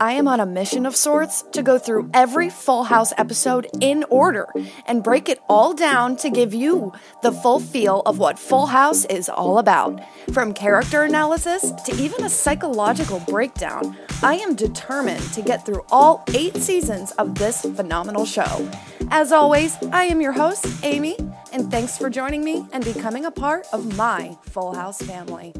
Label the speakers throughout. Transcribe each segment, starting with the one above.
Speaker 1: I am on a mission of sorts to go through every Full House episode in order and break it all down to give you the full feel of what Full House is all about. From character analysis to even a psychological breakdown, I am determined to get through all eight seasons of this phenomenal show. As always, I am your host, Amy, and thanks for joining me and becoming a part of my Full House family.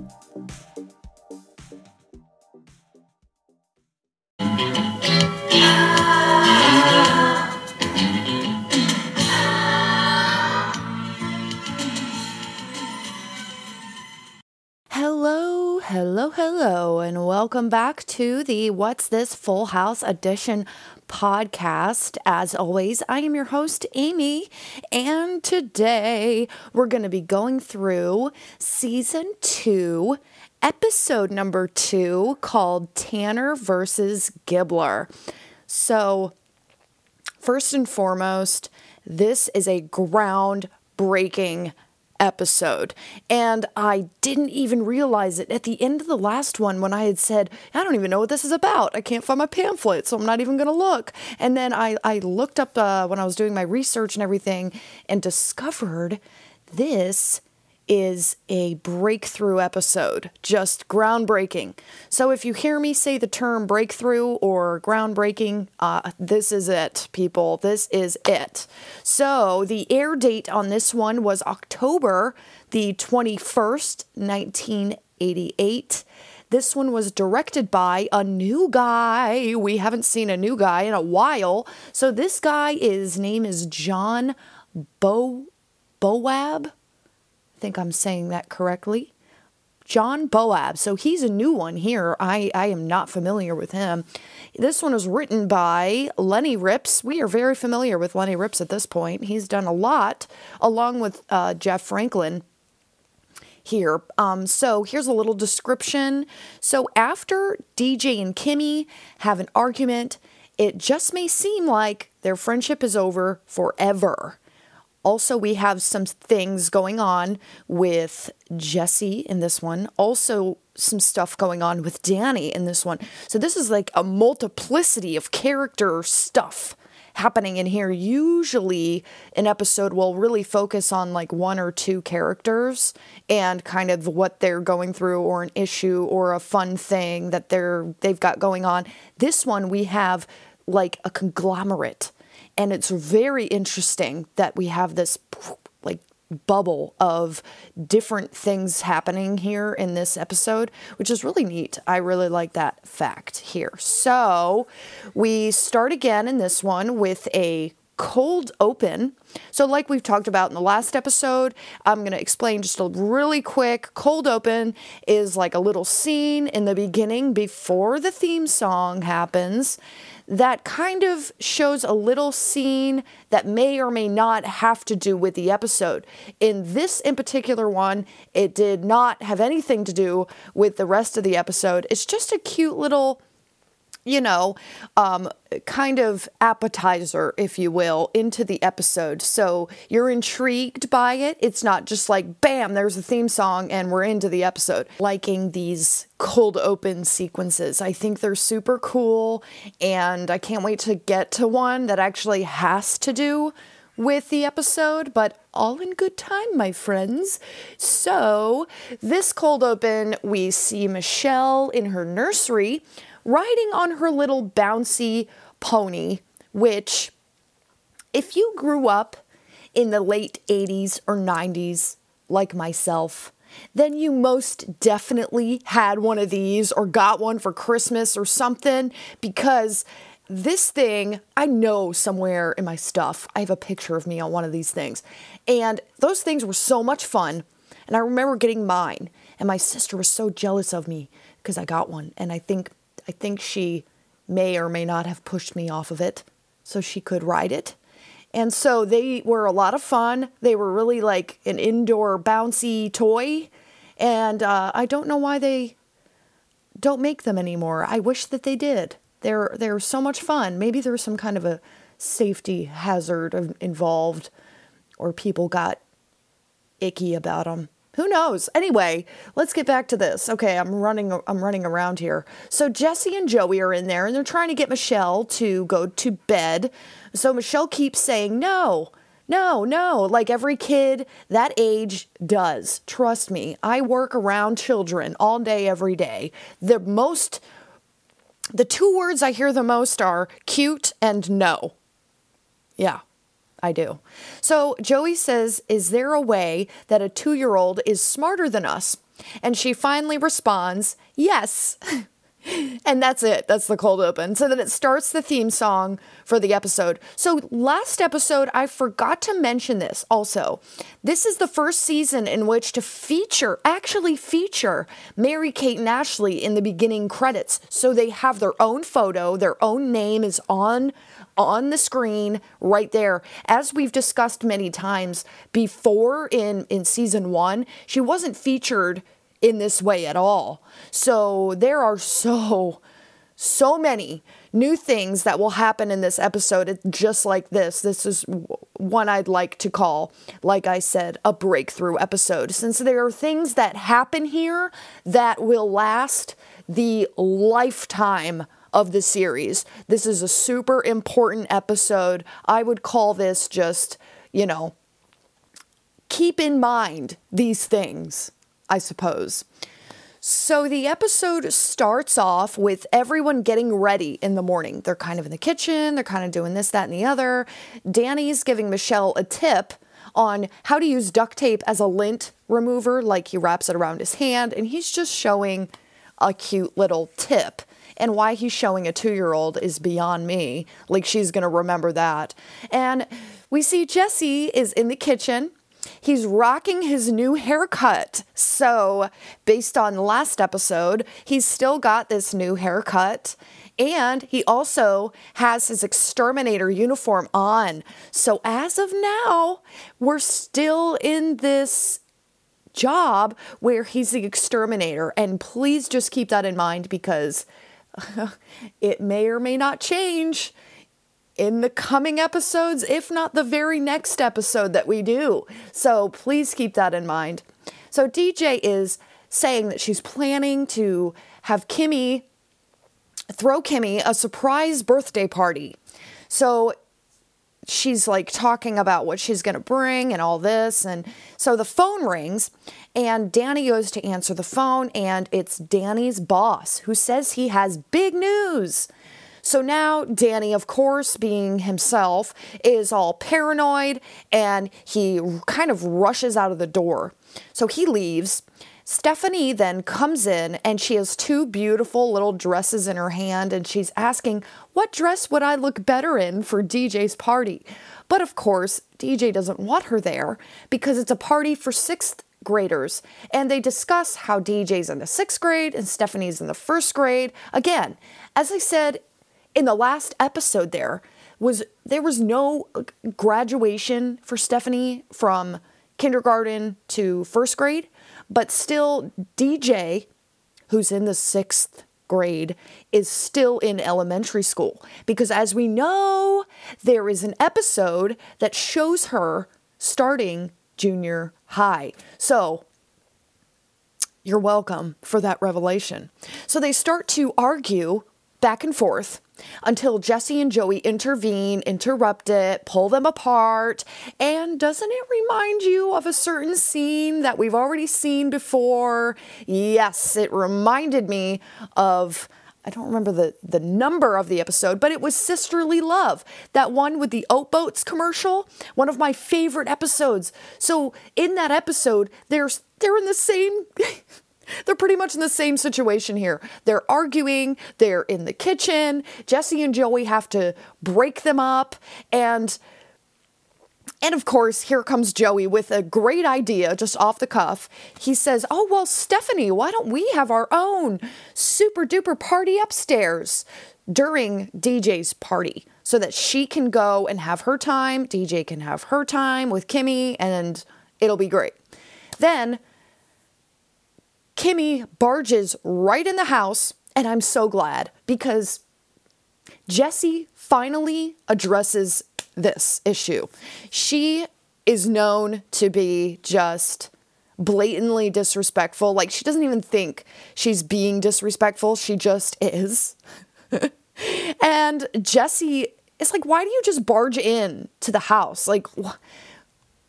Speaker 1: Hello, hello, hello, and welcome back to the What's This Full House Edition podcast. As always, I am your host, Amy, and today we're going to be going through season two, episode number two, called Tanner versus Gibbler. So, first and foremost, this is a groundbreaking episode. And I didn't even realize it at the end of the last one when I had said, I don't even know what this is about. I can't find my pamphlet, so I'm not even going to look. And then I, I looked up uh, when I was doing my research and everything and discovered this is a breakthrough episode, just groundbreaking. So if you hear me say the term breakthrough or groundbreaking, uh, this is it, people. This is it. So the air date on this one was October the 21st, 1988. This one was directed by a new guy. We haven't seen a new guy in a while. So this guy, his name is John Bo Bowab. Think I'm saying that correctly. John Bowab. So he's a new one here. I, I am not familiar with him. This one was written by Lenny Ripps. We are very familiar with Lenny Ripps at this point. He's done a lot along with uh, Jeff Franklin here. Um, so here's a little description. So after DJ and Kimmy have an argument, it just may seem like their friendship is over forever. Also, we have some things going on with Jesse in this one. Also, some stuff going on with Danny in this one. So, this is like a multiplicity of character stuff happening in here. Usually, an episode will really focus on like one or two characters and kind of what they're going through, or an issue, or a fun thing that they're they've got going on. This one, we have like a conglomerate and it's very interesting that we have this like bubble of different things happening here in this episode, which is really neat. I really like that fact here. So we start again in this one with a cold open. So, like we've talked about in the last episode, I'm going to explain just a really quick. Cold open is like a little scene in the beginning before the theme song happens that kind of shows a little scene that may or may not have to do with the episode. In this in particular one, it did not have anything to do with the rest of the episode. It's just a cute little you know, um, kind of appetizer, if you will, into the episode. So you're intrigued by it. It's not just like, bam, there's a theme song and we're into the episode. Liking these cold open sequences. I think they're super cool and I can't wait to get to one that actually has to do with the episode, but all in good time, my friends. So, this cold open, we see Michelle in her nursery riding on her little bouncy pony, which, if you grew up in the late 80s or 90s, like myself, then you most definitely had one of these or got one for Christmas or something because this thing, I know somewhere in my stuff, I have a picture of me on one of these things. And those things were so much fun. And I remember getting mine. And my sister was so jealous of me because I got one. And I think I think she may or may not have pushed me off of it so she could ride it. And so they were a lot of fun. They were really like an indoor bouncy toy. And uh, I don't know why they don't make them anymore. I wish that they did. They're, they're so much fun. Maybe there was some kind of a safety hazard involved or people got icky about them. Who knows? Anyway, let's get back to this. Okay, I'm running I'm running around here. So Jesse and Joey are in there and they're trying to get Michelle to go to bed. So Michelle keeps saying, "No. No, no, like every kid that age does. Trust me. I work around children all day every day. The most the two words I hear the most are cute and no. Yeah. I do. So Joey says, Is there a way that a two year old is smarter than us? And she finally responds, Yes. and that's it. That's the cold open. So then it starts the theme song for the episode. So last episode, I forgot to mention this also. This is the first season in which to feature, actually feature Mary Kate and Ashley in the beginning credits. So they have their own photo, their own name is on on the screen right there. As we've discussed many times before in, in season one, she wasn't featured in this way at all. So there are so, so many new things that will happen in this episode. It's just like this. This is one I'd like to call, like I said, a breakthrough episode, since there are things that happen here that will last the lifetime of the series. This is a super important episode. I would call this just, you know, keep in mind these things, I suppose. So the episode starts off with everyone getting ready in the morning. They're kind of in the kitchen, they're kind of doing this, that, and the other. Danny's giving Michelle a tip on how to use duct tape as a lint remover, like he wraps it around his hand, and he's just showing a cute little tip and why he's showing a two year old is beyond me. Like she's going to remember that. And we see Jesse is in the kitchen. He's rocking his new haircut. So, based on last episode, he's still got this new haircut. And he also has his exterminator uniform on. So, as of now, we're still in this job where he's the exterminator. And please just keep that in mind because it may or may not change in the coming episodes, if not the very next episode that we do. So please keep that in mind. So DJ is saying that she's planning to have Kimmy throw Kimmy a surprise birthday party. So she's like talking about what she's going to bring and all this. And so the phone rings, and Danny goes to answer the phone, and it's Danny's boss who says he has big news. So now Danny, of course, being himself, is all paranoid and he kind of rushes out of the door. So he leaves. Stephanie then comes in and she has two beautiful little dresses in her hand and she's asking, What dress would I look better in for DJ's party? But of course, DJ doesn't want her there because it's a party for sixth graders and they discuss how DJ's in the sixth grade and Stephanie's in the first grade. Again, as I said in the last episode, there was there was no graduation for Stephanie from kindergarten to first grade. But still, DJ, who's in the sixth grade, is still in elementary school. Because as we know, there is an episode that shows her starting junior high. So, you're welcome for that revelation. So they start to argue back and forth until Jesse and Joey intervene, interrupt it, pull them apart. And doesn't it remind you of a certain scene that we've already seen before? Yes, it reminded me of. I don't remember the, the number of the episode, but it was Sisterly Love, that one with the oat boats commercial, one of my favorite episodes. So in that episode, there's they're in the same They're pretty much in the same situation here. They're arguing, they're in the kitchen. Jesse and Joey have to break them up and and of course, here comes Joey with a great idea just off the cuff. He says, Oh, well, Stephanie, why don't we have our own super duper party upstairs during DJ's party so that she can go and have her time, DJ can have her time with Kimmy, and it'll be great. Then Kimmy barges right in the house, and I'm so glad because Jesse finally addresses this issue. She is known to be just blatantly disrespectful. Like she doesn't even think she's being disrespectful, she just is. and Jesse is like, why do you just barge in to the house? Like, wh-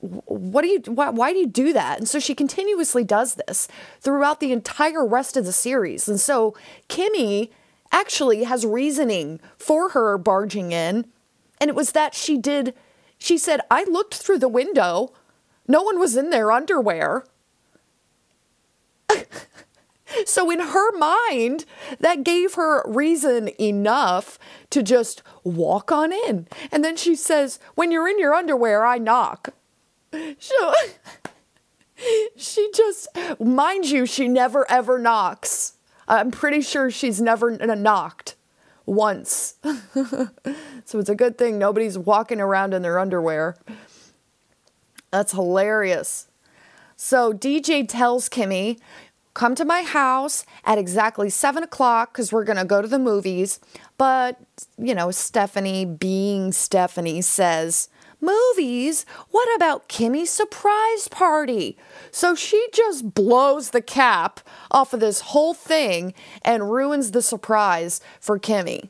Speaker 1: what do you why, why do you do that? And so she continuously does this throughout the entire rest of the series. And so kimmy actually has reasoning for her barging in. And it was that she did she said i looked through the window. No one was in their underwear. So in her mind that gave her reason enough to just walk on in. And then she says when you're in your underwear i knock so, she just, mind you, she never ever knocks. I'm pretty sure she's never knocked once. so it's a good thing nobody's walking around in their underwear. That's hilarious. So DJ tells Kimmy, come to my house at exactly seven o'clock because we're going to go to the movies. But, you know, Stephanie, being Stephanie, says, Movies? What about Kimmy's surprise party? So she just blows the cap off of this whole thing and ruins the surprise for Kimmy.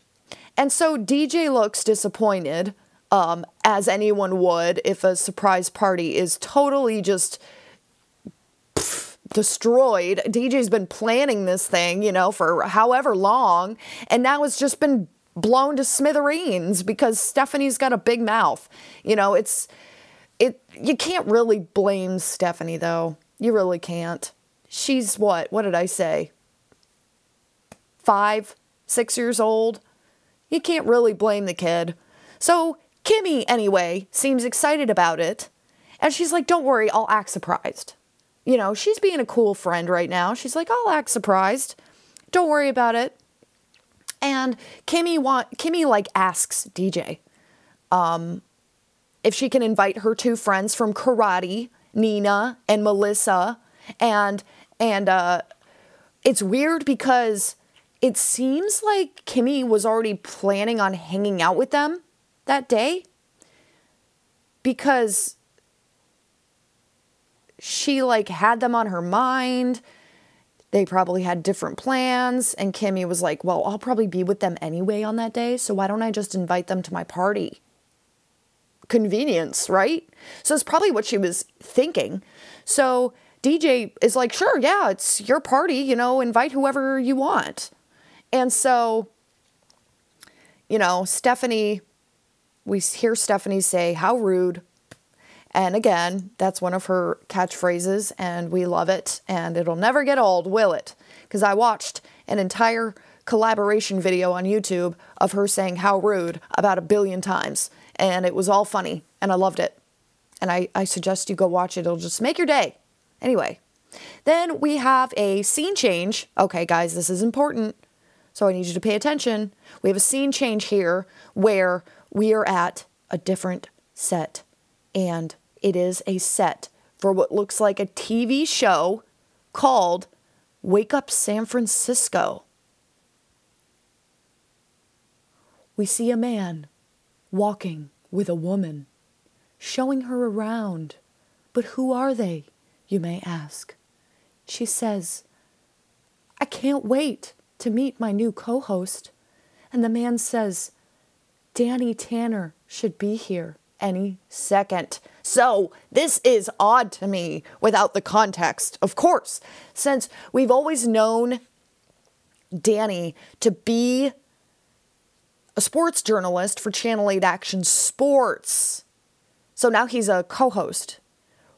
Speaker 1: And so DJ looks disappointed, um, as anyone would if a surprise party is totally just destroyed. DJ's been planning this thing, you know, for however long, and now it's just been blown to smithereens because Stephanie's got a big mouth. You know, it's it you can't really blame Stephanie though. You really can't. She's what? What did I say? 5, 6 years old. You can't really blame the kid. So, Kimmy anyway seems excited about it. And she's like, "Don't worry, I'll act surprised." You know, she's being a cool friend right now. She's like, "I'll act surprised. Don't worry about it." And Kimmy want Kimmy like asks DJ um, if she can invite her two friends from karate, Nina and Melissa, and and uh, it's weird because it seems like Kimmy was already planning on hanging out with them that day because she like had them on her mind they probably had different plans. And Kimmy was like, Well, I'll probably be with them anyway on that day. So why don't I just invite them to my party? Convenience, right? So it's probably what she was thinking. So DJ is like, Sure, yeah, it's your party, you know, invite whoever you want. And so, you know, Stephanie, we hear Stephanie say, How rude. And again, that's one of her catchphrases, and we love it. And it'll never get old, will it? Because I watched an entire collaboration video on YouTube of her saying how rude about a billion times. And it was all funny, and I loved it. And I, I suggest you go watch it, it'll just make your day. Anyway, then we have a scene change. Okay, guys, this is important. So I need you to pay attention. We have a scene change here where we are at a different set and it is a set for what looks like a TV show called Wake Up San Francisco. We see a man walking with a woman, showing her around. But who are they, you may ask? She says, I can't wait to meet my new co host. And the man says, Danny Tanner should be here any second. So, this is odd to me without the context, of course, since we've always known Danny to be a sports journalist for Channel 8 Action Sports. So now he's a co-host.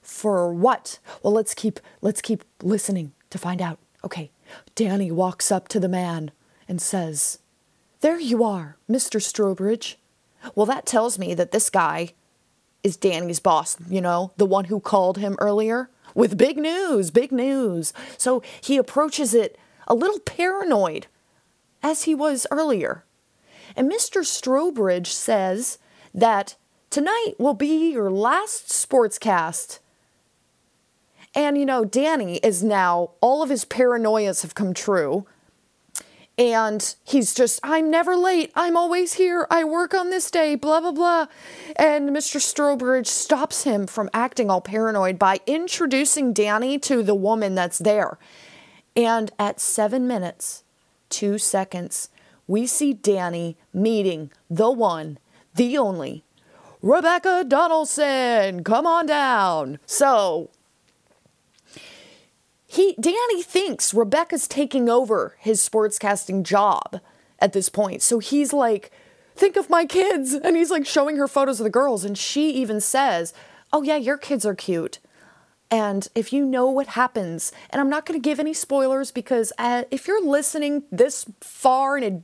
Speaker 1: For what? Well, let's keep let's keep listening to find out. Okay. Danny walks up to the man and says, "There you are, Mr. Strobridge. Well, that tells me that this guy is Danny's boss, you know, the one who called him earlier with big news, big news. So he approaches it a little paranoid, as he was earlier. And Mr. Strobridge says that tonight will be your last sportscast. And you know, Danny is now, all of his paranoias have come true. And he's just, I'm never late. I'm always here. I work on this day, blah, blah, blah. And Mr. Strobridge stops him from acting all paranoid by introducing Danny to the woman that's there. And at seven minutes, two seconds, we see Danny meeting the one, the only, Rebecca Donaldson. Come on down. So he Danny thinks Rebecca's taking over his sportscasting job at this point. So he's like, think of my kids. And he's like showing her photos of the girls. And she even says, Oh, yeah, your kids are cute. And if you know what happens, and I'm not going to give any spoilers because uh, if you're listening this far in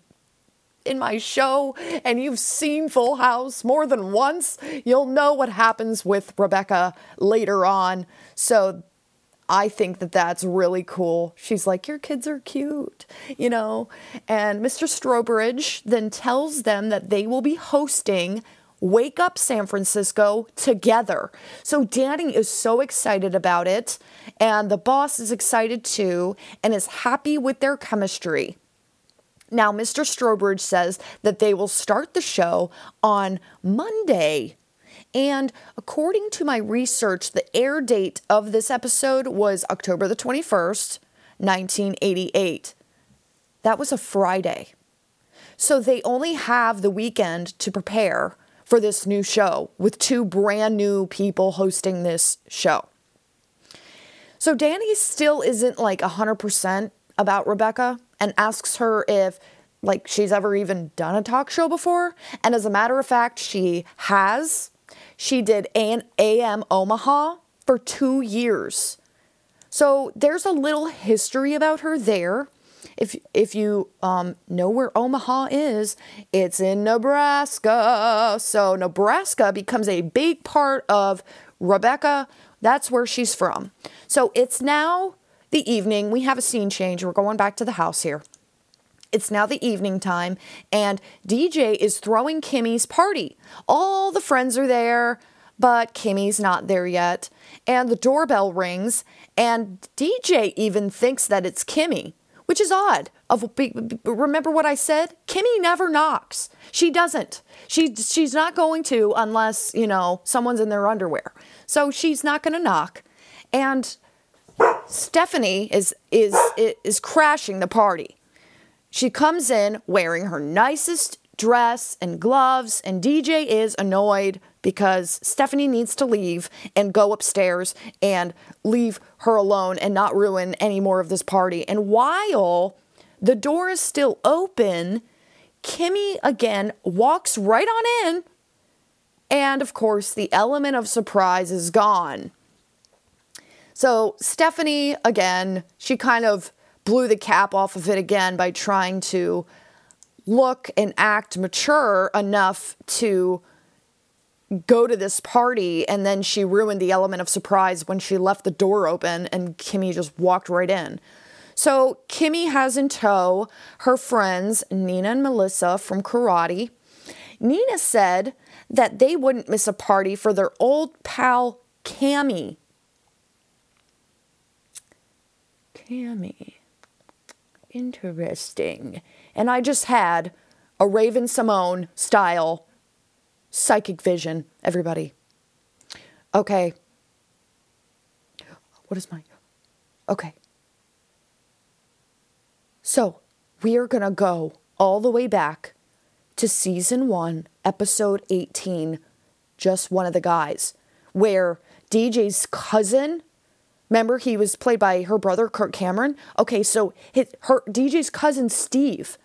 Speaker 1: in my show and you've seen Full House more than once, you'll know what happens with Rebecca later on. So I think that that's really cool. She's like, Your kids are cute, you know? And Mr. Strobridge then tells them that they will be hosting Wake Up San Francisco together. So Danny is so excited about it, and the boss is excited too, and is happy with their chemistry. Now, Mr. Strobridge says that they will start the show on Monday. And according to my research, the air date of this episode was October the 21st, 1988. That was a Friday. So they only have the weekend to prepare for this new show with two brand new people hosting this show. So Danny still isn't like 100% about Rebecca and asks her if like she's ever even done a talk show before. And as a matter of fact, she has. She did an AM Omaha for two years. So there's a little history about her there. If if you um, know where Omaha is, it's in Nebraska. So Nebraska becomes a big part of Rebecca. That's where she's from. So it's now the evening. We have a scene change. We're going back to the house here. It's now the evening time, and DJ is throwing Kimmy's party. All the friends are there, but Kimmy's not there yet. And the doorbell rings, and DJ even thinks that it's Kimmy which is odd. Of remember what I said? Kimmy never knocks. She doesn't. She she's not going to unless you know someone's in their underwear. So she's not going to knock. And Stephanie is is is crashing the party. She comes in wearing her nicest dress and gloves, and DJ is annoyed because Stephanie needs to leave and go upstairs and leave her alone and not ruin any more of this party. And while the door is still open, Kimmy again walks right on in. And of course, the element of surprise is gone. So, Stephanie, again, she kind of blew the cap off of it again by trying to look and act mature enough to go to this party and then she ruined the element of surprise when she left the door open and Kimmy just walked right in. So Kimmy has in tow her friends Nina and Melissa from karate. Nina said that they wouldn't miss a party for their old pal Cammy. Cammy. Interesting. And I just had a Raven-Symoné style psychic vision, everybody. Okay. What is my. Okay. So we are going to go all the way back to season one, episode 18, just one of the guys, where DJ's cousin Remember, he was played by her brother, Kirk Cameron. Okay, so his, her DJ's cousin Steve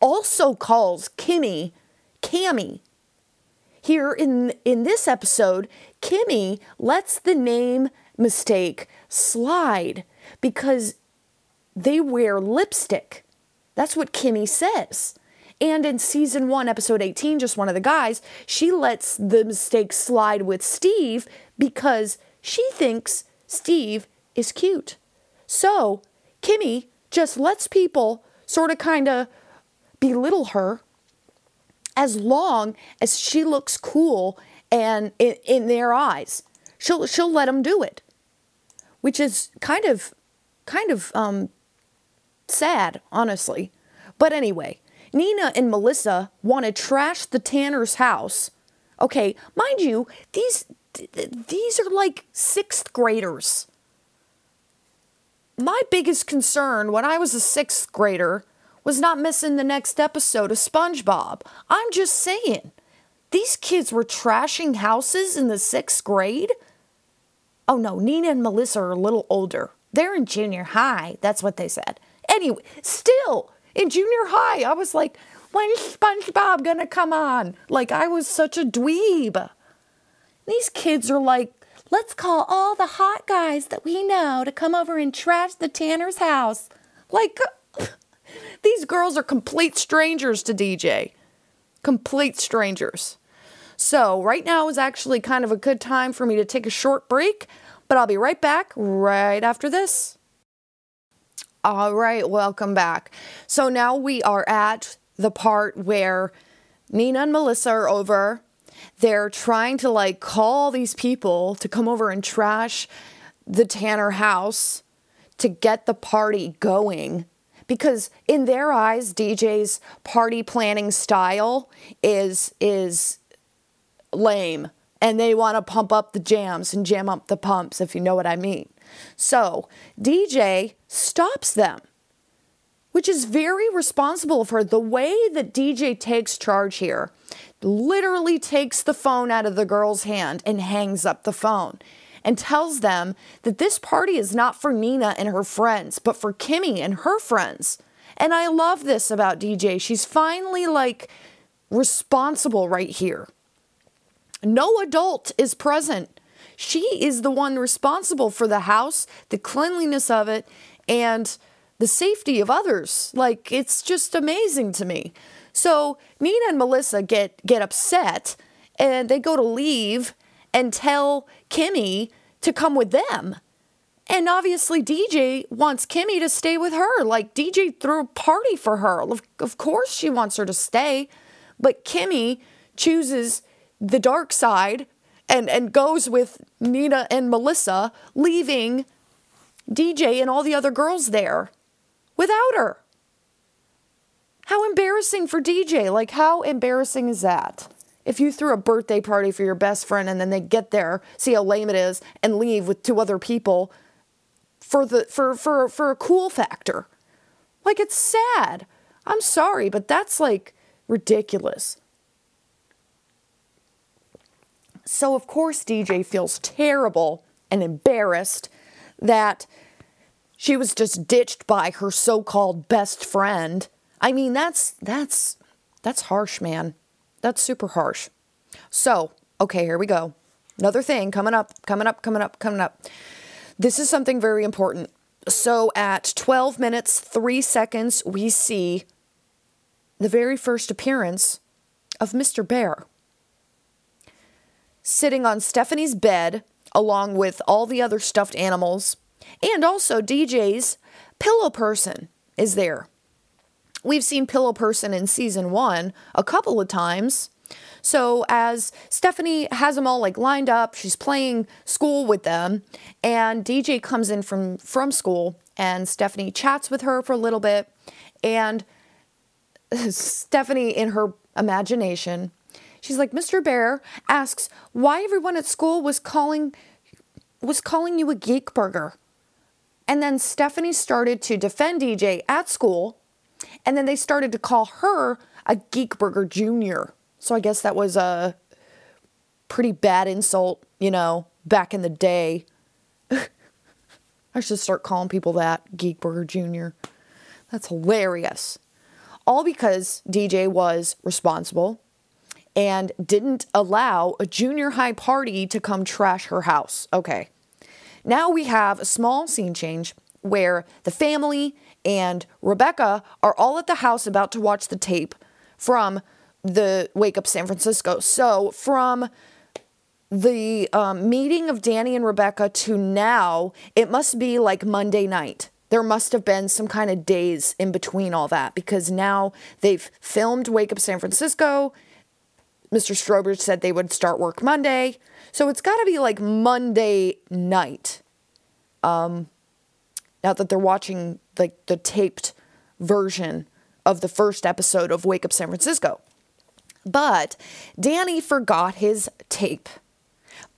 Speaker 1: also calls Kimmy Cammy. Here in in this episode, Kimmy lets the name mistake slide because they wear lipstick. That's what Kimmy says. And in season one, episode 18, just one of the guys, she lets the mistake slide with Steve because she thinks Steve is cute. So Kimmy just lets people sort of kind of belittle her as long as she looks cool and in, in their eyes. She'll she'll let them do it, which is kind of kind of um, sad, honestly. But anyway, Nina and Melissa want to trash the Tanner's house. Okay, mind you, these these are like sixth graders. My biggest concern when I was a sixth grader was not missing the next episode of SpongeBob. I'm just saying, these kids were trashing houses in the sixth grade. Oh no, Nina and Melissa are a little older. They're in junior high. That's what they said. Anyway, still in junior high, I was like, when's SpongeBob gonna come on? Like, I was such a dweeb. These kids are like, let's call all the hot guys that we know to come over and trash the Tanner's house. Like, these girls are complete strangers to DJ. Complete strangers. So, right now is actually kind of a good time for me to take a short break, but I'll be right back right after this. All right, welcome back. So, now we are at the part where Nina and Melissa are over. They're trying to like call these people to come over and trash the Tanner house to get the party going because in their eyes DJ's party planning style is is lame and they want to pump up the jams and jam up the pumps if you know what I mean. So, DJ stops them which is very responsible for the way that DJ takes charge here. Literally takes the phone out of the girl's hand and hangs up the phone and tells them that this party is not for Nina and her friends, but for Kimmy and her friends. And I love this about DJ. She's finally like responsible right here. No adult is present. She is the one responsible for the house, the cleanliness of it, and the safety of others. Like it's just amazing to me. So Nina and Melissa get get upset and they go to leave and tell Kimmy to come with them. And obviously DJ wants Kimmy to stay with her. Like DJ threw a party for her. Of of course she wants her to stay, but Kimmy chooses the dark side and and goes with Nina and Melissa, leaving DJ and all the other girls there without her. How embarrassing for DJ. Like, how embarrassing is that? If you threw a birthday party for your best friend and then they get there, see how lame it is, and leave with two other people for the for for for a cool factor. Like it's sad. I'm sorry, but that's like ridiculous. So of course DJ feels terrible and embarrassed that she was just ditched by her so-called best friend. I mean, that's that's that's harsh, man. That's super harsh. So, okay, here we go. Another thing coming up, coming up, coming up, coming up. This is something very important. So, at 12 minutes, 3 seconds, we see the very first appearance of Mr. Bear sitting on Stephanie's bed along with all the other stuffed animals and also, DJ's Pillow Person is there. We've seen Pillow Person in season one a couple of times. So as Stephanie has them all like lined up, she's playing school with them, and DJ comes in from from school, and Stephanie chats with her for a little bit, and Stephanie in her imagination, she's like, Mr. Bear asks why everyone at school was calling was calling you a geek burger. And then Stephanie started to defend DJ at school. And then they started to call her a Geek Burger Jr. So I guess that was a pretty bad insult, you know, back in the day. I should start calling people that Geek Burger Jr. That's hilarious. All because DJ was responsible and didn't allow a junior high party to come trash her house. Okay. Now we have a small scene change where the family and Rebecca are all at the house about to watch the tape from the Wake Up San Francisco. So from the um, meeting of Danny and Rebecca to now, it must be like Monday night. There must have been some kind of days in between all that because now they've filmed Wake Up San Francisco. Mr. Strobridge said they would start work Monday. So it's got to be like Monday night. Um, now that they're watching like the taped version of the first episode of Wake Up San Francisco. But Danny forgot his tape.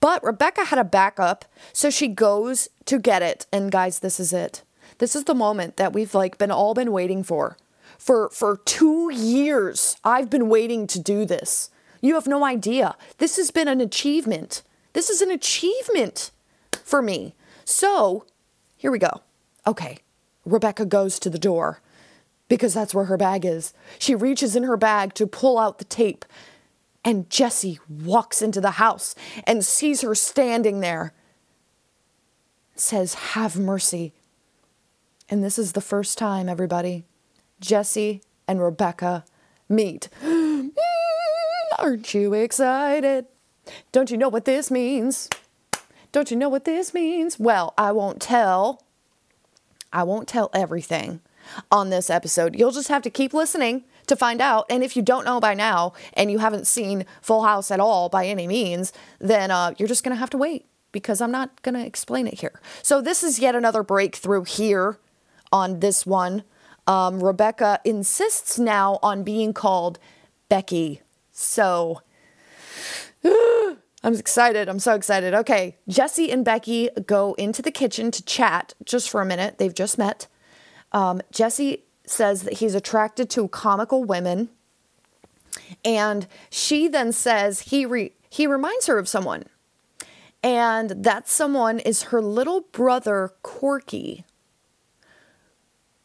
Speaker 1: But Rebecca had a backup, so she goes to get it. And guys, this is it. This is the moment that we've like been all been waiting for. For for 2 years, I've been waiting to do this. You have no idea. This has been an achievement. This is an achievement for me. So, here we go. Okay. Rebecca goes to the door because that's where her bag is. She reaches in her bag to pull out the tape, and Jesse walks into the house and sees her standing there. Says, Have mercy. And this is the first time, everybody, Jesse and Rebecca meet. Mm, aren't you excited? Don't you know what this means? Don't you know what this means? Well, I won't tell. I won't tell everything on this episode. You'll just have to keep listening to find out. And if you don't know by now and you haven't seen Full House at all by any means, then uh, you're just going to have to wait because I'm not going to explain it here. So, this is yet another breakthrough here on this one. Um, Rebecca insists now on being called Becky. So, I'm excited. I'm so excited. Okay, Jesse and Becky go into the kitchen to chat just for a minute. They've just met. Um, Jesse says that he's attracted to comical women. And she then says he re- he reminds her of someone. And that someone is her little brother, Corky.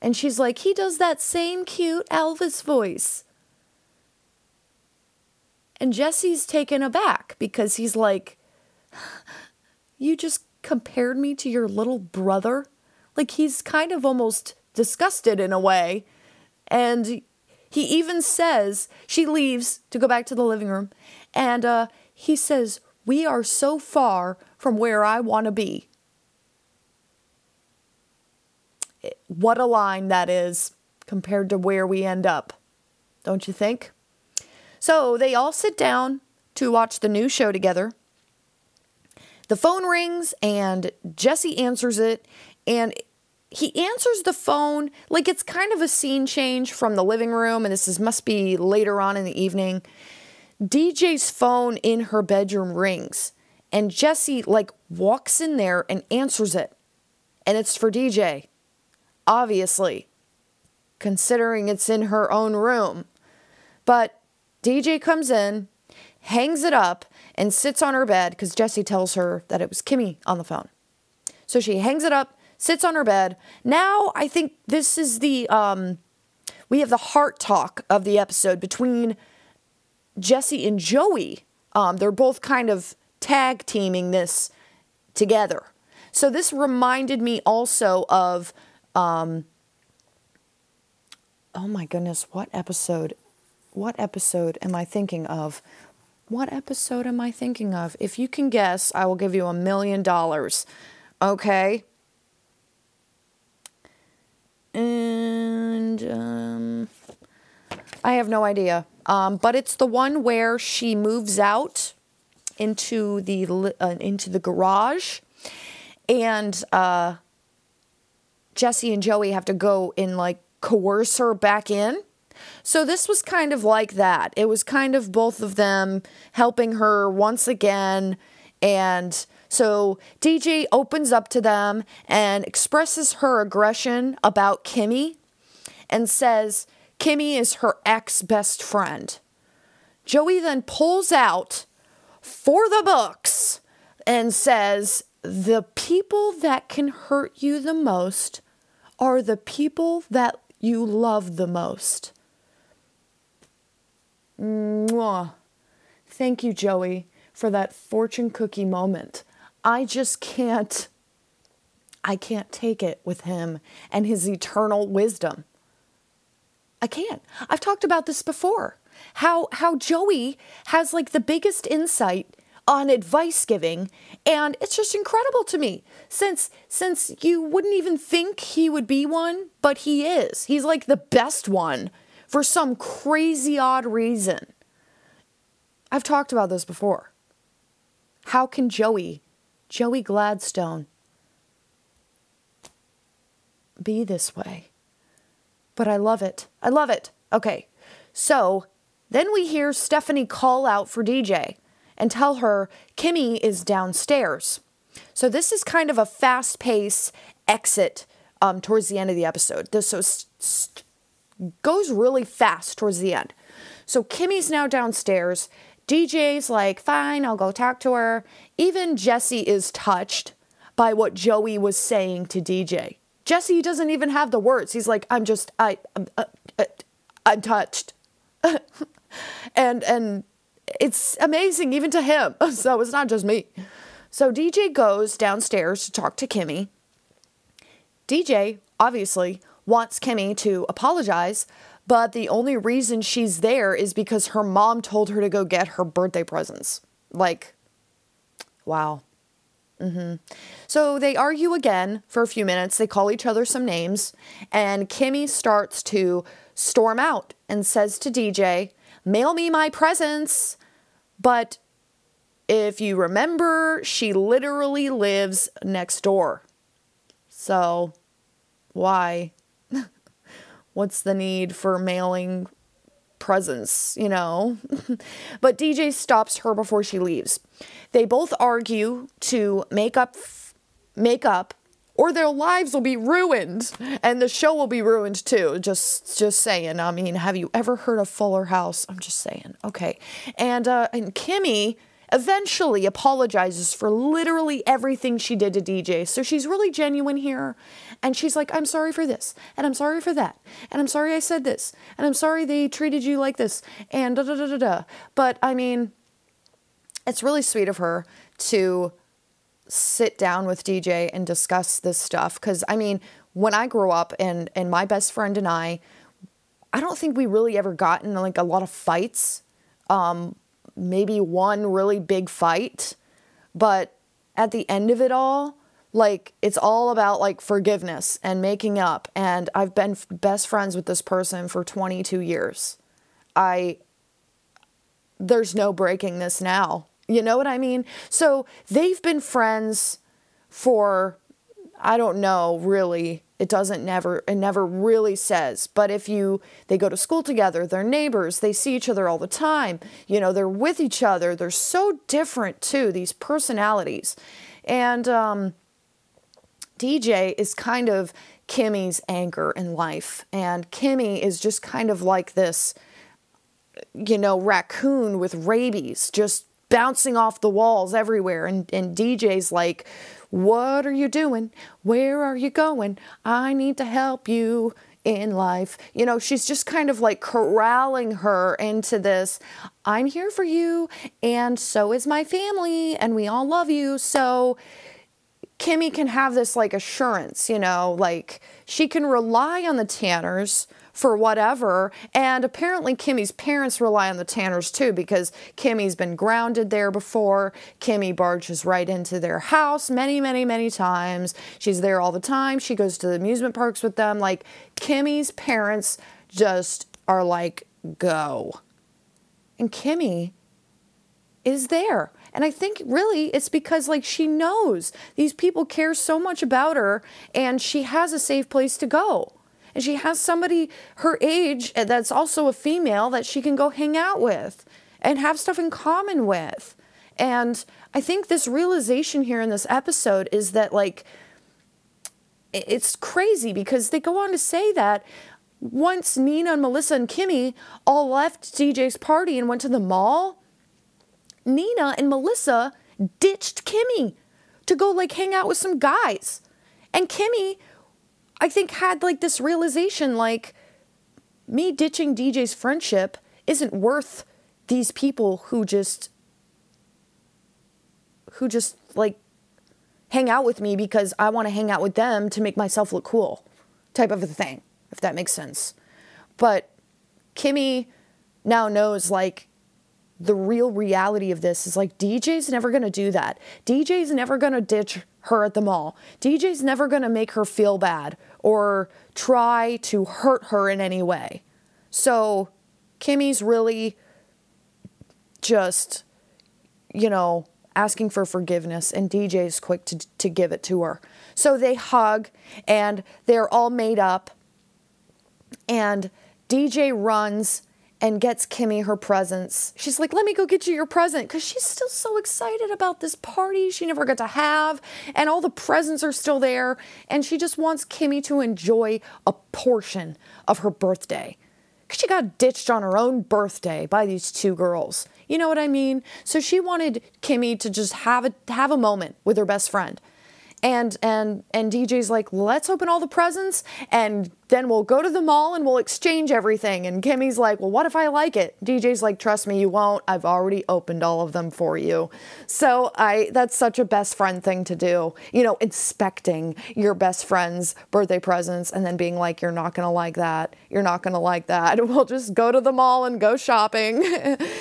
Speaker 1: And she's like, he does that same cute Elvis voice. And Jesse's taken aback because he's like, You just compared me to your little brother? Like he's kind of almost disgusted in a way. And he even says, she leaves to go back to the living room, and uh, he says, We are so far from where I want to be. What a line that is compared to where we end up, don't you think? So they all sit down to watch the new show together. The phone rings and Jesse answers it, and he answers the phone like it's kind of a scene change from the living room, and this is must be later on in the evening. DJ's phone in her bedroom rings, and Jesse like walks in there and answers it, and it's for DJ. Obviously, considering it's in her own room. But DJ comes in, hangs it up, and sits on her bed because Jesse tells her that it was Kimmy on the phone. So she hangs it up, sits on her bed. Now I think this is the um, we have the heart talk of the episode between Jesse and Joey. Um, they're both kind of tag teaming this together. So this reminded me also of um, oh my goodness, what episode? What episode am I thinking of? What episode am I thinking of? If you can guess, I will give you a million dollars. Okay? And um, I have no idea. Um, but it's the one where she moves out into the uh, into the garage, and uh, Jesse and Joey have to go and like coerce her back in. So this was kind of like that. It was kind of both of them helping her once again and so DJ opens up to them and expresses her aggression about Kimmy and says Kimmy is her ex best friend. Joey then pulls out for the books and says, The people that can hurt you the most are the people that you love the most. Mwah. Thank you, Joey, for that fortune cookie moment. I just can't I can't take it with him and his eternal wisdom. I can't. I've talked about this before. How how Joey has like the biggest insight on advice giving and it's just incredible to me since since you wouldn't even think he would be one, but he is. He's like the best one for some crazy odd reason. I've talked about this before. How can Joey Joey Gladstone be this way. but I love it. I love it. Okay. So then we hear Stephanie call out for DJ and tell her Kimmy is downstairs. So this is kind of a fast pace exit um, towards the end of the episode. This so st- goes really fast towards the end. So Kimmy's now downstairs. DJ's like, fine, I'll go talk to her. Even Jesse is touched by what Joey was saying to DJ. Jesse doesn't even have the words. He's like, I'm just, I, I'm, uh, uh, I'm touched. and, and it's amazing even to him. So it's not just me. So DJ goes downstairs to talk to Kimmy. DJ obviously wants Kimmy to apologize, but the only reason she's there is because her mom told her to go get her birthday presents. Like, wow. Mm-hmm. So they argue again for a few minutes. They call each other some names, and Kimmy starts to storm out and says to DJ, Mail me my presents. But if you remember, she literally lives next door. So, why? What's the need for mailing presents, you know? but DJ stops her before she leaves. They both argue to make up make up or their lives will be ruined. And the show will be ruined too. Just just saying. I mean have you ever heard of fuller house? I'm just saying. Okay. And uh and kimmy eventually apologizes for literally everything she did to DJ. So she's really genuine here. And she's like, I'm sorry for this. And I'm sorry for that. And I'm sorry I said this. And I'm sorry they treated you like this. And da da da da da. But I mean, it's really sweet of her to sit down with DJ and discuss this stuff. Because I mean, when I grew up and, and my best friend and I, I don't think we really ever got in like a lot of fights. Um, maybe one really big fight, but at the end of it all, like it's all about like forgiveness and making up. And I've been f- best friends with this person for 22 years. I, there's no breaking this now. You know what I mean? So they've been friends for, I don't know, really it doesn't never it never really says. But if you they go to school together they're neighbors they see each other all the time you know they're with each other they're so different too these personalities. And um, dj is kind of kimmy's anchor in life. And kimmy is just kind of like this you know raccoon with rabies just bouncing off the walls everywhere. And, and dj's like what are you doing? Where are you going? I need to help you in life. You know, she's just kind of like corralling her into this I'm here for you, and so is my family, and we all love you. So, Kimmy can have this like assurance, you know, like she can rely on the Tanners for whatever. And apparently, Kimmy's parents rely on the Tanners too because Kimmy's been grounded there before. Kimmy barges right into their house many, many, many times. She's there all the time. She goes to the amusement parks with them. Like, Kimmy's parents just are like, go. And Kimmy is there. And I think really it's because like she knows these people care so much about her and she has a safe place to go and she has somebody her age eh, that's also a female that she can go hang out with and have stuff in common with. And I think this realization here in this episode is that, like, it's crazy because they go on to say that once Nina and Melissa and Kimmy all left DJ's party and went to the mall, Nina and Melissa ditched Kimmy to go like hang out with some guys. And Kimmy I think had like this realization like me ditching DJ's friendship isn't worth these people who just who just like hang out with me because I want to hang out with them to make myself look cool type of a thing if that makes sense. But Kimmy now knows like the real reality of this is like DJ's never going to do that. DJ's never going to ditch her at the mall. DJ's never going to make her feel bad or try to hurt her in any way. So Kimmy's really just, you know, asking for forgiveness, and DJ's quick to, to give it to her. So they hug and they're all made up. And DJ runs and gets Kimmy her presents. She's like, let me go get you your present because she's still so excited about this party she never got to have. And all the presents are still there. And she just wants Kimmy to enjoy a portion of her birthday. Because she got ditched on her own birthday by these two girls. You know what I mean? So she wanted Kimmy to just have a, have a moment with her best friend and and and DJ's like, let's open all the presents and then we'll go to the mall and we'll exchange everything. And Kimmy's like, well, what if I like it? DJ's like, trust me, you won't. I've already opened all of them for you. So I that's such a best friend thing to do. You know, inspecting your best friend's birthday presents and then being like, you're not gonna like that. You're not gonna like that. We'll just go to the mall and go shopping.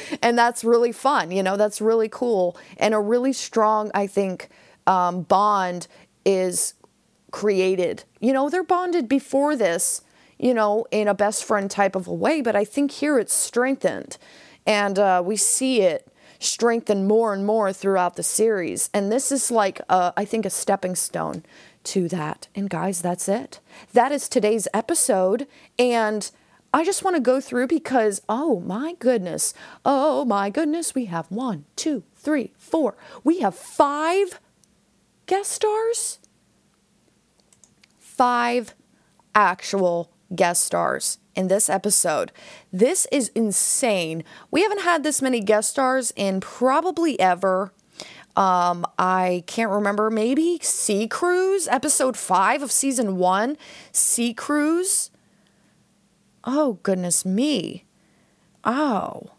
Speaker 1: and that's really fun. You know, that's really cool and a really strong, I think um, bond is created. You know, they're bonded before this, you know, in a best friend type of a way, but I think here it's strengthened. And uh, we see it strengthen more and more throughout the series. And this is like, a, I think, a stepping stone to that. And guys, that's it. That is today's episode. And I just want to go through because, oh my goodness, oh my goodness, we have one, two, three, four. We have five guest stars? Five actual guest stars in this episode. This is insane. We haven't had this many guest stars in probably ever. Um, I can't remember, maybe Sea Cruise, episode five of season one, Sea Cruise. Oh, goodness me. Oh.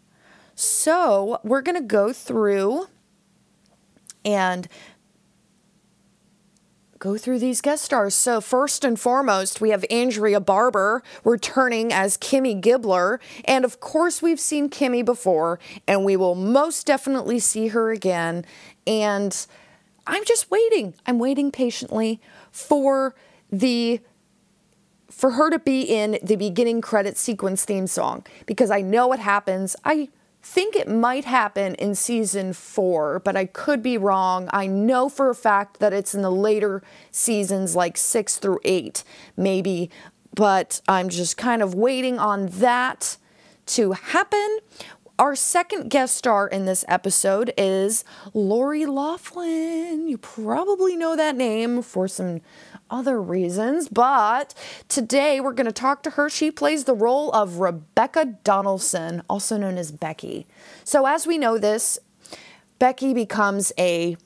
Speaker 1: So we're going to go through and go through these guest stars. So, first and foremost, we have Andrea Barber returning as Kimmy Gibbler. And of course, we've seen Kimmy before, and we will most definitely see her again. And I'm just waiting. I'm waiting patiently for the for her to be in the beginning credit sequence theme song because I know what happens. I think it might happen in season four, but I could be wrong. I know for a fact that it's in the later seasons, like six through eight, maybe, but I'm just kind of waiting on that to happen. Our second guest star in this episode is Lori Loughlin. You probably know that name for some other reasons, but today we're going to talk to her. She plays the role of Rebecca Donaldson, also known as Becky. So, as we know this, Becky becomes a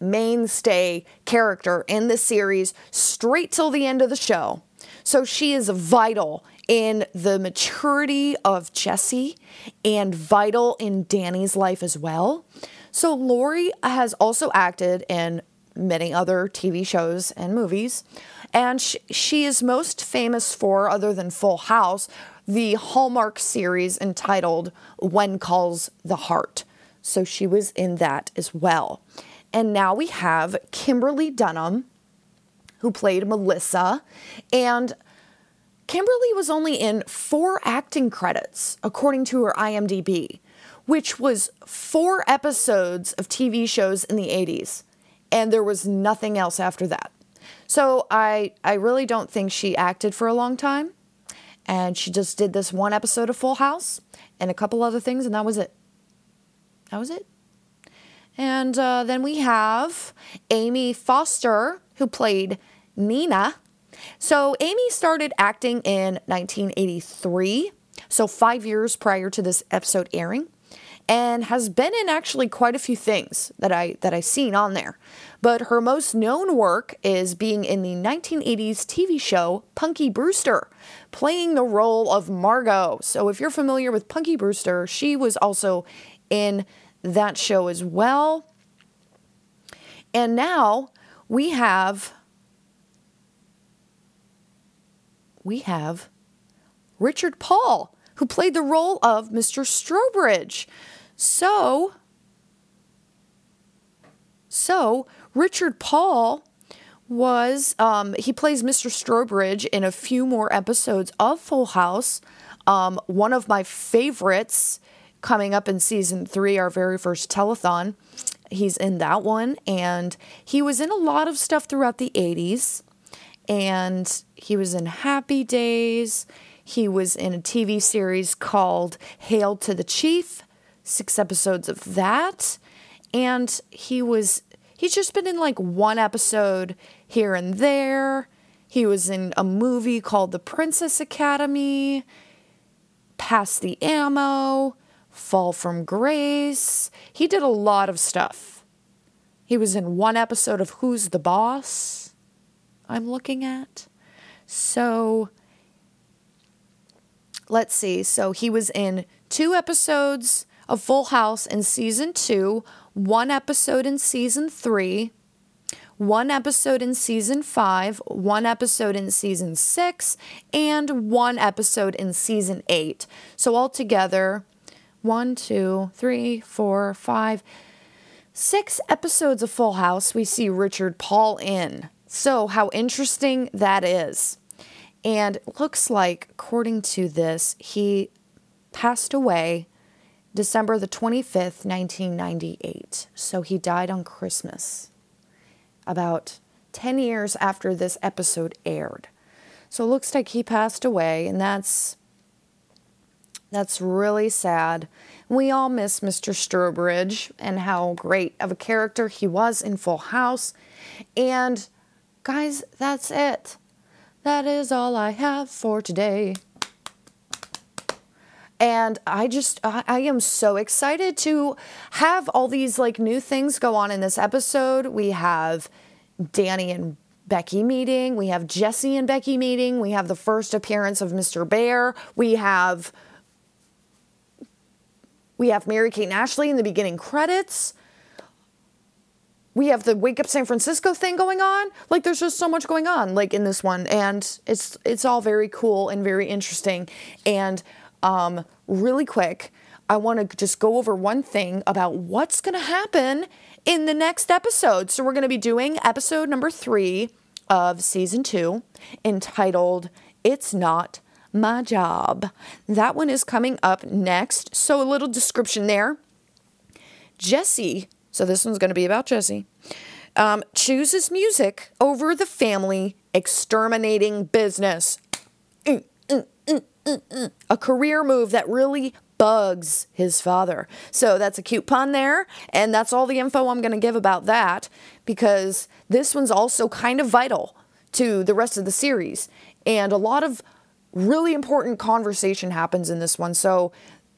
Speaker 1: mainstay character in the series straight till the end of the show. So, she is vital in the maturity of Jesse and vital in Danny's life as well. So, Lori has also acted in many other TV shows and movies. And she, she is most famous for, other than Full House, the Hallmark series entitled When Calls the Heart. So she was in that as well. And now we have Kimberly Dunham, who played Melissa. And Kimberly was only in four acting credits, according to her IMDb, which was four episodes of TV shows in the 80s and there was nothing else after that. So I I really don't think she acted for a long time, and she just did this one episode of Full House and a couple other things, and that was it. That was it. And uh, then we have Ami Foster, who played Nina. So Amy started acting in 1983, so five years prior to this episode airing and has been in actually quite a few things that I that I've seen on there. But her most known work is being in the 1980s TV show Punky Brewster, playing the role of Margaux. So if you're familiar with Punky Brewster, she was also in that show as well. And now we have we have Richard Paul, who played the role of Mr. Strobridge. So, so Richard Paul was um, he plays Mr. Strobridge in a few more episodes of Full House. Um, one of my favorites coming up in season three, our very first telethon. He's in that one, and he was in a lot of stuff throughout the 80s. And he was in Happy Days. He was in a TV series called Hail to the Chief, six episodes of that. And he was, he's just been in like one episode here and there. He was in a movie called The Princess Academy, Pass the Ammo, Fall from Grace. He did a lot of stuff. He was in one episode of Who's the Boss, I'm looking at. So let's see. So he was in two episodes of Full House in season two, one episode in season three, one episode in season five, one episode in season six, and one episode in season eight. So altogether, one, two, three, four, five, six episodes of Full House we see Richard Paul in. So, how interesting that is. And looks like, according to this, he passed away December the 25th, 1998. So he died on Christmas, about 10 years after this episode aired. So it looks like he passed away, and that's that's really sad. We all miss Mr. Sturbridge and how great of a character he was in Full House. And guys, that's it. That is all I have for today. And I just, I, I, am so excited to have all these like new things go on in this episode. We have Danny and Becky meeting. We have Jesse and Becky meeting. We have the first appearance of Mr. Bear. We have, we have Mary Kate and Ashley in the beginning credits we have the wake up San Francisco thing going on. Like there's just so much going on like in this one and it's it's all very cool and very interesting. And um, really quick, I want to just go over one thing about what's going to happen in the next episode. So we're going to be doing episode number 3 of season 2 entitled It's Not My Job. That one is coming up next. So a little description there. Jesse so this one's going to be about Jesse. Um, chooses music over the family exterminating business. Mm, a career move that really bugs his father. So that's a cute pun there. And that's all the info I'm going to give about that because this one's also kind of vital to the rest of the series. And a lot of really important conversation happens in this one. So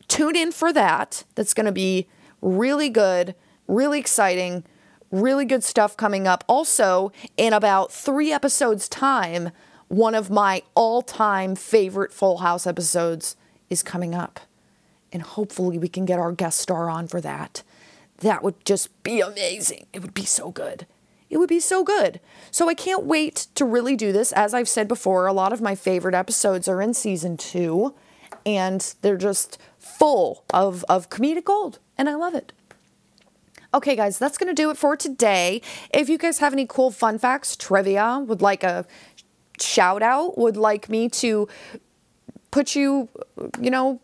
Speaker 1: tune in for that. That's going to be really good. Really exciting, really good stuff coming up. Also, in about three episodes' time, one of my all time favorite Full House episodes is coming up. And hopefully, we can get our guest star on for that. That would just be amazing. It would be so good. It would be so good. So, I can't wait to really do this. As I've said before, a lot of my favorite episodes are in season two, and they're just full of, of comedic gold. And I love it. Okay, guys, that's going to do it for today. If you guys have any cool fun facts, trivia, would like a shout out, would like me to put you, you know,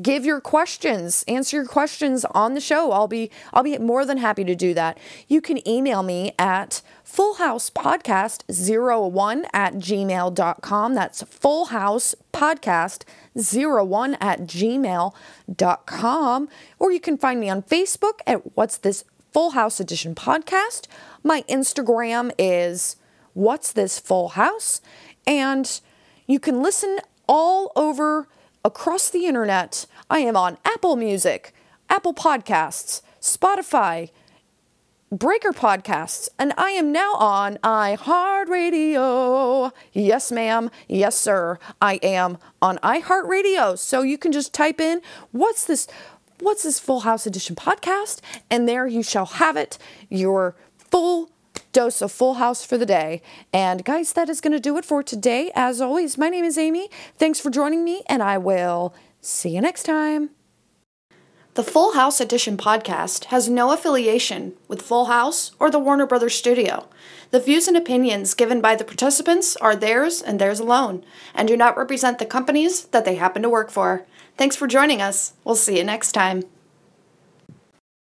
Speaker 1: give your questions, answer your questions on the show. I'll be I'll be more than happy to do that. You can email me at fullhousepodcast01 at gmail.com. That's fullhousepodcast01 at gmail.com. Or you can find me on Facebook at What's This Full House Edition Podcast. My Instagram is What's This Full House. And you can listen all over across the internet. I am on Apple Music, Apple Podcasts, Spotify, Breaker Podcasts, and I am now on iHeartRadio. Yes, ma'am. Yes, sir. I am on iHeartRadio. So you can just type in, what's this? What's this Full House Edition podcast? And there you shall have it. Your full dose of Full House for the day. And guys, that is going to do it for today. As always, my name is Amy. Thanks for joining me, and I will see you next time. The Full House Edition podcast has no affiliation with Full House or the Warner Brothers studio. The views and opinions given by the participants are theirs and theirs alone, and do not represent the companies that they happen to work for. Thanks for joining us. We'll see you next time.